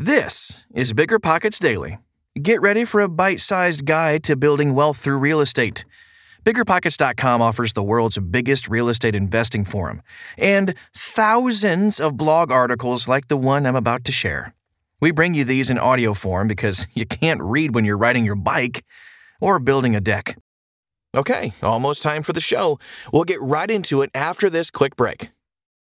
This is Bigger Pockets Daily. Get ready for a bite sized guide to building wealth through real estate. BiggerPockets.com offers the world's biggest real estate investing forum and thousands of blog articles like the one I'm about to share. We bring you these in audio form because you can't read when you're riding your bike or building a deck. Okay, almost time for the show. We'll get right into it after this quick break.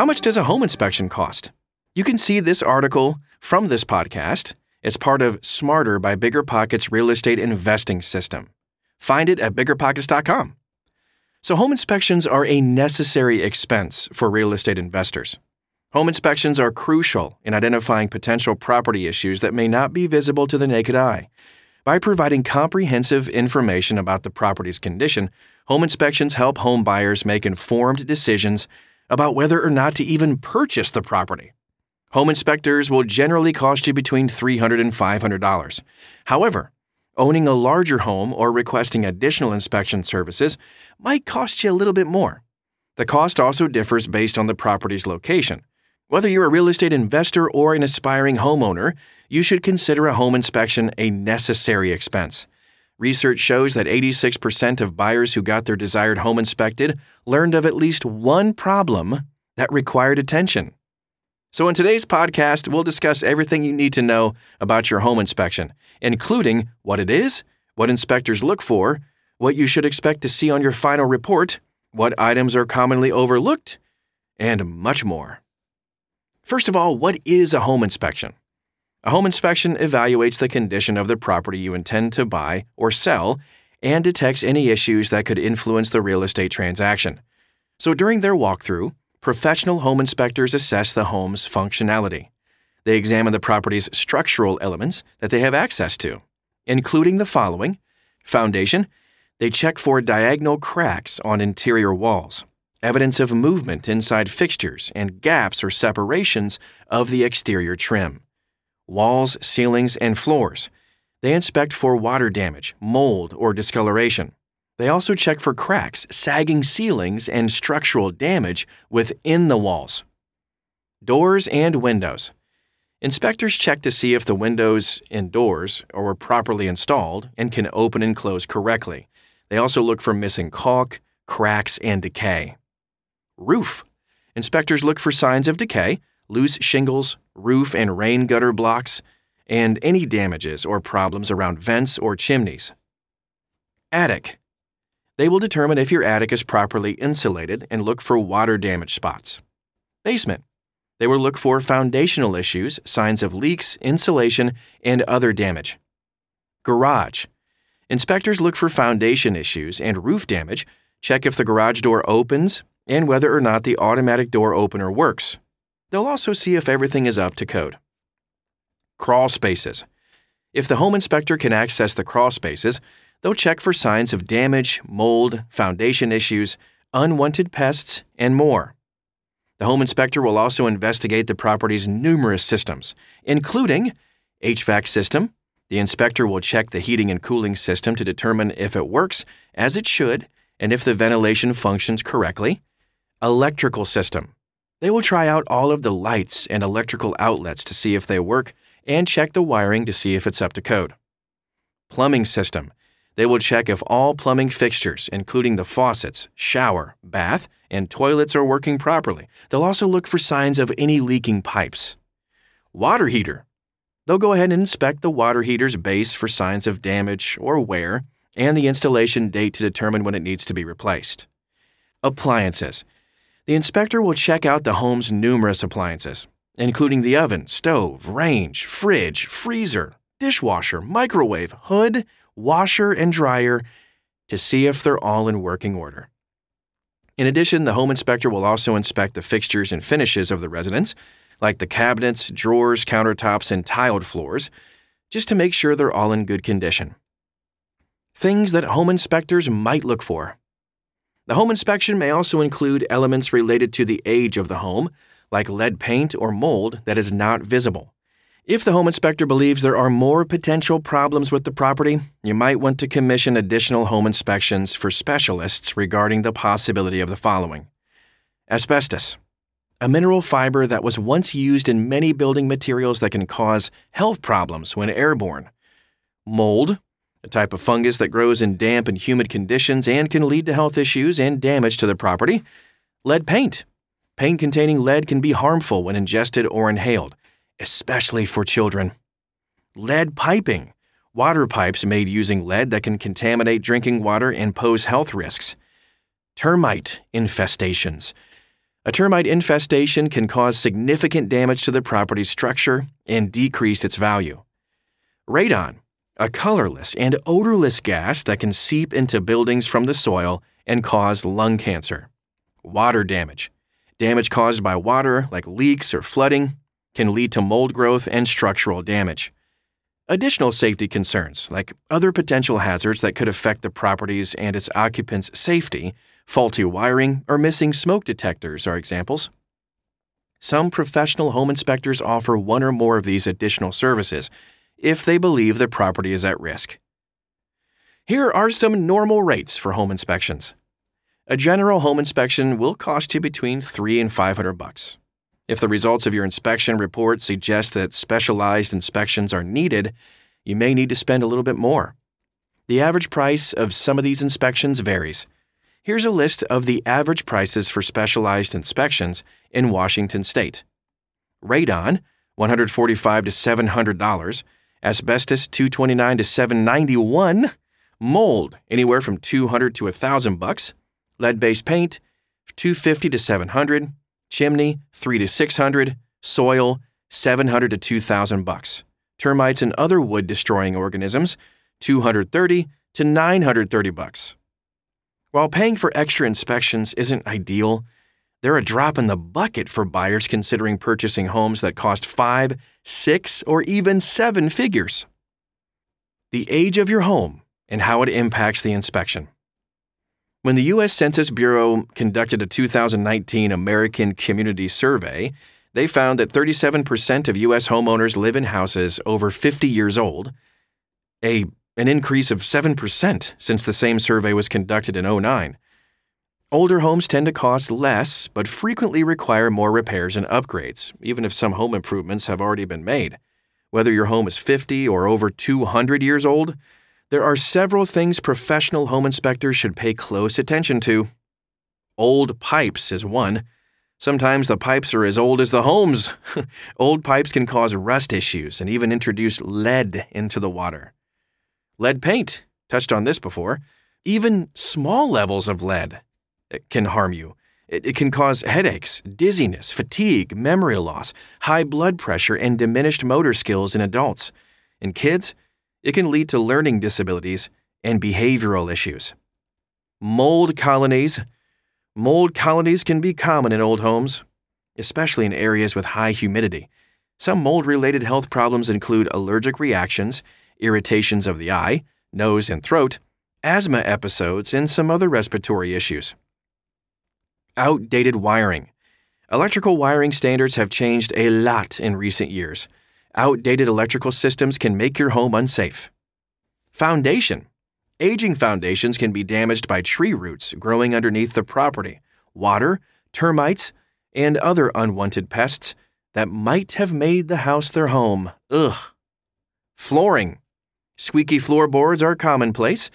How much does a home inspection cost? You can see this article from this podcast. It's part of Smarter by Bigger Pockets Real Estate Investing System. Find it at biggerpockets.com. So, home inspections are a necessary expense for real estate investors. Home inspections are crucial in identifying potential property issues that may not be visible to the naked eye. By providing comprehensive information about the property's condition, home inspections help home buyers make informed decisions about whether or not to even purchase the property. Home inspectors will generally cost you between $300 and $500. However, owning a larger home or requesting additional inspection services might cost you a little bit more. The cost also differs based on the property's location. Whether you're a real estate investor or an aspiring homeowner, you should consider a home inspection a necessary expense. Research shows that 86% of buyers who got their desired home inspected learned of at least one problem that required attention. So, in today's podcast, we'll discuss everything you need to know about your home inspection, including what it is, what inspectors look for, what you should expect to see on your final report, what items are commonly overlooked, and much more. First of all, what is a home inspection? A home inspection evaluates the condition of the property you intend to buy or sell and detects any issues that could influence the real estate transaction. So during their walkthrough, professional home inspectors assess the home's functionality. They examine the property's structural elements that they have access to, including the following foundation, they check for diagonal cracks on interior walls, evidence of movement inside fixtures, and gaps or separations of the exterior trim walls, ceilings, and floors. They inspect for water damage, mold, or discoloration. They also check for cracks, sagging ceilings, and structural damage within the walls. Doors and windows. Inspectors check to see if the windows and doors are properly installed and can open and close correctly. They also look for missing caulk, cracks, and decay. Roof. Inspectors look for signs of decay, loose shingles, roof and rain gutter blocks, and any damages or problems around vents or chimneys. Attic. They will determine if your attic is properly insulated and look for water damage spots. Basement. They will look for foundational issues, signs of leaks, insulation, and other damage. Garage. Inspectors look for foundation issues and roof damage, check if the garage door opens, and whether or not the automatic door opener works. They'll also see if everything is up to code. Crawl spaces. If the home inspector can access the crawl spaces, they'll check for signs of damage, mold, foundation issues, unwanted pests, and more. The home inspector will also investigate the property's numerous systems, including HVAC system. The inspector will check the heating and cooling system to determine if it works as it should and if the ventilation functions correctly. Electrical system. They will try out all of the lights and electrical outlets to see if they work and check the wiring to see if it's up to code. Plumbing system. They will check if all plumbing fixtures, including the faucets, shower, bath, and toilets, are working properly. They'll also look for signs of any leaking pipes. Water heater. They'll go ahead and inspect the water heater's base for signs of damage or wear and the installation date to determine when it needs to be replaced. Appliances. The inspector will check out the home's numerous appliances, including the oven, stove, range, fridge, freezer, dishwasher, microwave, hood, washer, and dryer to see if they're all in working order. In addition, the home inspector will also inspect the fixtures and finishes of the residence, like the cabinets, drawers, countertops, and tiled floors, just to make sure they're all in good condition. Things that home inspectors might look for. The home inspection may also include elements related to the age of the home, like lead paint or mold that is not visible. If the home inspector believes there are more potential problems with the property, you might want to commission additional home inspections for specialists regarding the possibility of the following. Asbestos, a mineral fiber that was once used in many building materials that can cause health problems when airborne, mold, a type of fungus that grows in damp and humid conditions and can lead to health issues and damage to the property, lead paint. Paint containing lead can be harmful when ingested or inhaled especially for children. Lead piping. Water pipes made using lead that can contaminate drinking water and pose health risks. Termite infestations. A termite infestation can cause significant damage to the property's structure and decrease its value. Radon, a colorless and odorless gas that can seep into buildings from the soil and cause lung cancer. Water damage. Damage caused by water, like leaks or flooding, can lead to mold growth and structural damage. Additional safety concerns, like other potential hazards that could affect the properties and its occupants' safety, faulty wiring, or missing smoke detectors are examples. Some professional home inspectors offer one or more of these additional services if they believe their property is at risk. Here are some normal rates for home inspections. A general home inspection will cost you between 3 and 500 bucks. If the results of your inspection report suggest that specialized inspections are needed, you may need to spend a little bit more. The average price of some of these inspections varies. Here's a list of the average prices for specialized inspections in Washington state. Radon, 145 to $700, asbestos 229 to 791, mold anywhere from 200 to 1000 bucks, lead-based paint 250 to 700, chimney 3 to 600, soil 700 to 2000 bucks. Termites and other wood destroying organisms 230 to 930 bucks. While paying for extra inspections isn't ideal, they're a drop in the bucket for buyers considering purchasing homes that cost 5, 6, or even 7 figures. The age of your home and how it impacts the inspection. When the U.S. Census Bureau conducted a 2019 American Community Survey, they found that 37% of U.S. homeowners live in houses over 50 years old, a, an increase of 7% since the same survey was conducted in 09. Older homes tend to cost less, but frequently require more repairs and upgrades, even if some home improvements have already been made. Whether your home is 50 or over 200 years old, there are several things professional home inspectors should pay close attention to Old pipes is one. Sometimes the pipes are as old as the homes. old pipes can cause rust issues and even introduce lead into the water. Lead paint, touched on this before. Even small levels of lead can harm you. It, it can cause headaches, dizziness, fatigue, memory loss, high blood pressure, and diminished motor skills in adults. In kids, it can lead to learning disabilities and behavioral issues. Mold colonies. Mold colonies can be common in old homes, especially in areas with high humidity. Some mold related health problems include allergic reactions, irritations of the eye, nose, and throat, asthma episodes, and some other respiratory issues. Outdated wiring. Electrical wiring standards have changed a lot in recent years. Outdated electrical systems can make your home unsafe. Foundation. Aging foundations can be damaged by tree roots growing underneath the property, water, termites, and other unwanted pests that might have made the house their home. Ugh. Flooring. Squeaky floorboards are commonplace,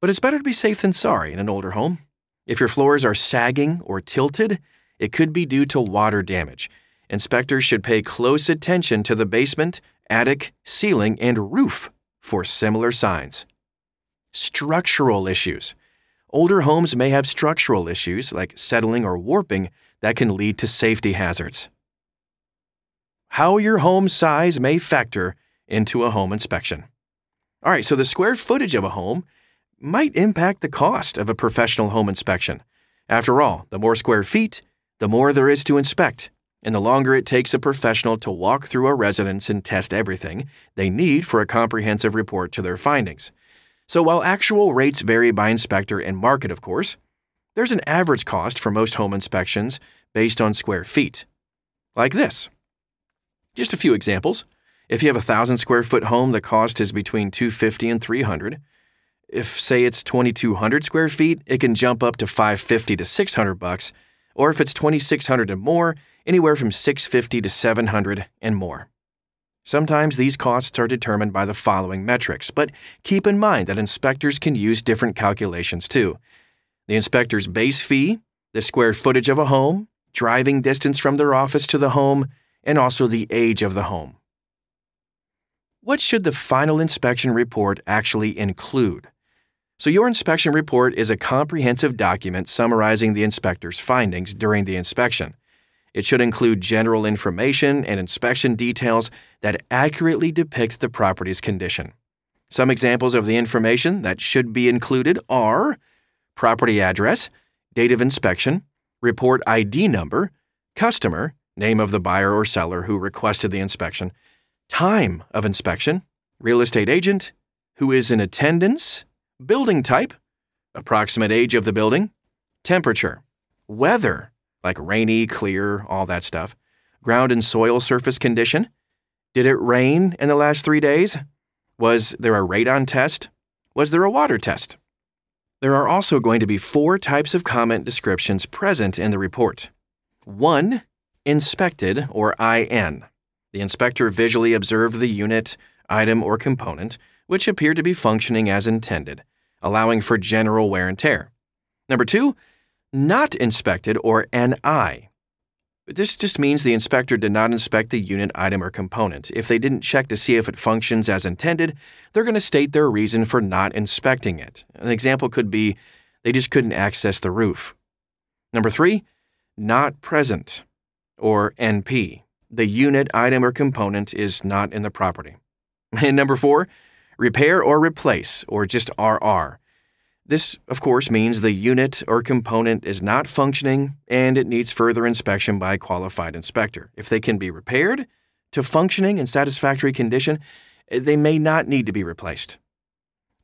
but it's better to be safe than sorry in an older home. If your floors are sagging or tilted, it could be due to water damage. Inspectors should pay close attention to the basement, attic, ceiling, and roof for similar signs. Structural issues. Older homes may have structural issues like settling or warping that can lead to safety hazards. How your home size may factor into a home inspection. All right, so the square footage of a home might impact the cost of a professional home inspection. After all, the more square feet, the more there is to inspect, and the longer it takes a professional to walk through a residence and test everything they need for a comprehensive report to their findings. So while actual rates vary by inspector and market, of course, there's an average cost for most home inspections based on square feet. Like this. Just a few examples. If you have a 1000 square foot home, the cost is between 250 and 300. If say it's 2200 square feet, it can jump up to 550 to 600 bucks, or if it's 2600 and more, anywhere from 650 to 700 and more. Sometimes these costs are determined by the following metrics, but keep in mind that inspectors can use different calculations too. The inspector's base fee, the square footage of a home, driving distance from their office to the home, and also the age of the home. What should the final inspection report actually include? So, your inspection report is a comprehensive document summarizing the inspector's findings during the inspection. It should include general information and inspection details that accurately depict the property's condition. Some examples of the information that should be included are property address, date of inspection, report ID number, customer, name of the buyer or seller who requested the inspection, time of inspection, real estate agent, who is in attendance, building type, approximate age of the building, temperature, weather, like rainy, clear, all that stuff, ground and soil surface condition. Did it rain in the last three days? Was there a radon test? Was there a water test? There are also going to be four types of comment descriptions present in the report. 1. Inspected, or IN. The inspector visually observed the unit, item, or component, which appeared to be functioning as intended allowing for general wear and tear. Number two, not inspected or NI. This just means the inspector did not inspect the unit, item, or component. If they didn't check to see if it functions as intended, they're going to state their reason for not inspecting it. An example could be they just couldn't access the roof. Number three, not present, or NP. The unit, item, or component is not in the property. And number four, repair or replace, or just RR. This, of course, means the unit or component is not functioning and it needs further inspection by a qualified inspector. If they can be repaired to functioning and satisfactory condition, eh, they may not need to be replaced.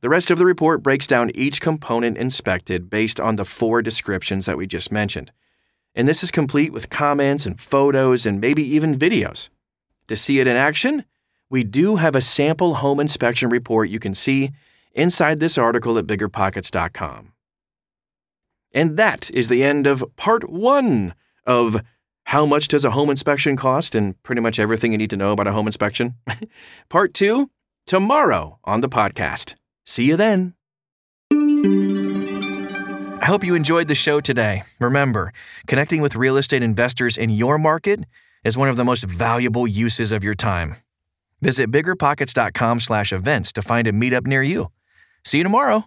The rest of the report breaks down each component inspected based on the four descriptions that we just mentioned. And this is complete with comments and photos and maybe even videos. To see it in action, we do have a sample home inspection report you can see inside this article at biggerpockets.com. And that is the end of part one of How Much Does a Home Inspection Cost? and pretty much everything you need to know about a home inspection. part two, tomorrow on the podcast. See you then. I hope you enjoyed the show today. Remember, connecting with real estate investors in your market is one of the most valuable uses of your time. Visit biggerpockets.com/events to find a meetup near you. See you tomorrow.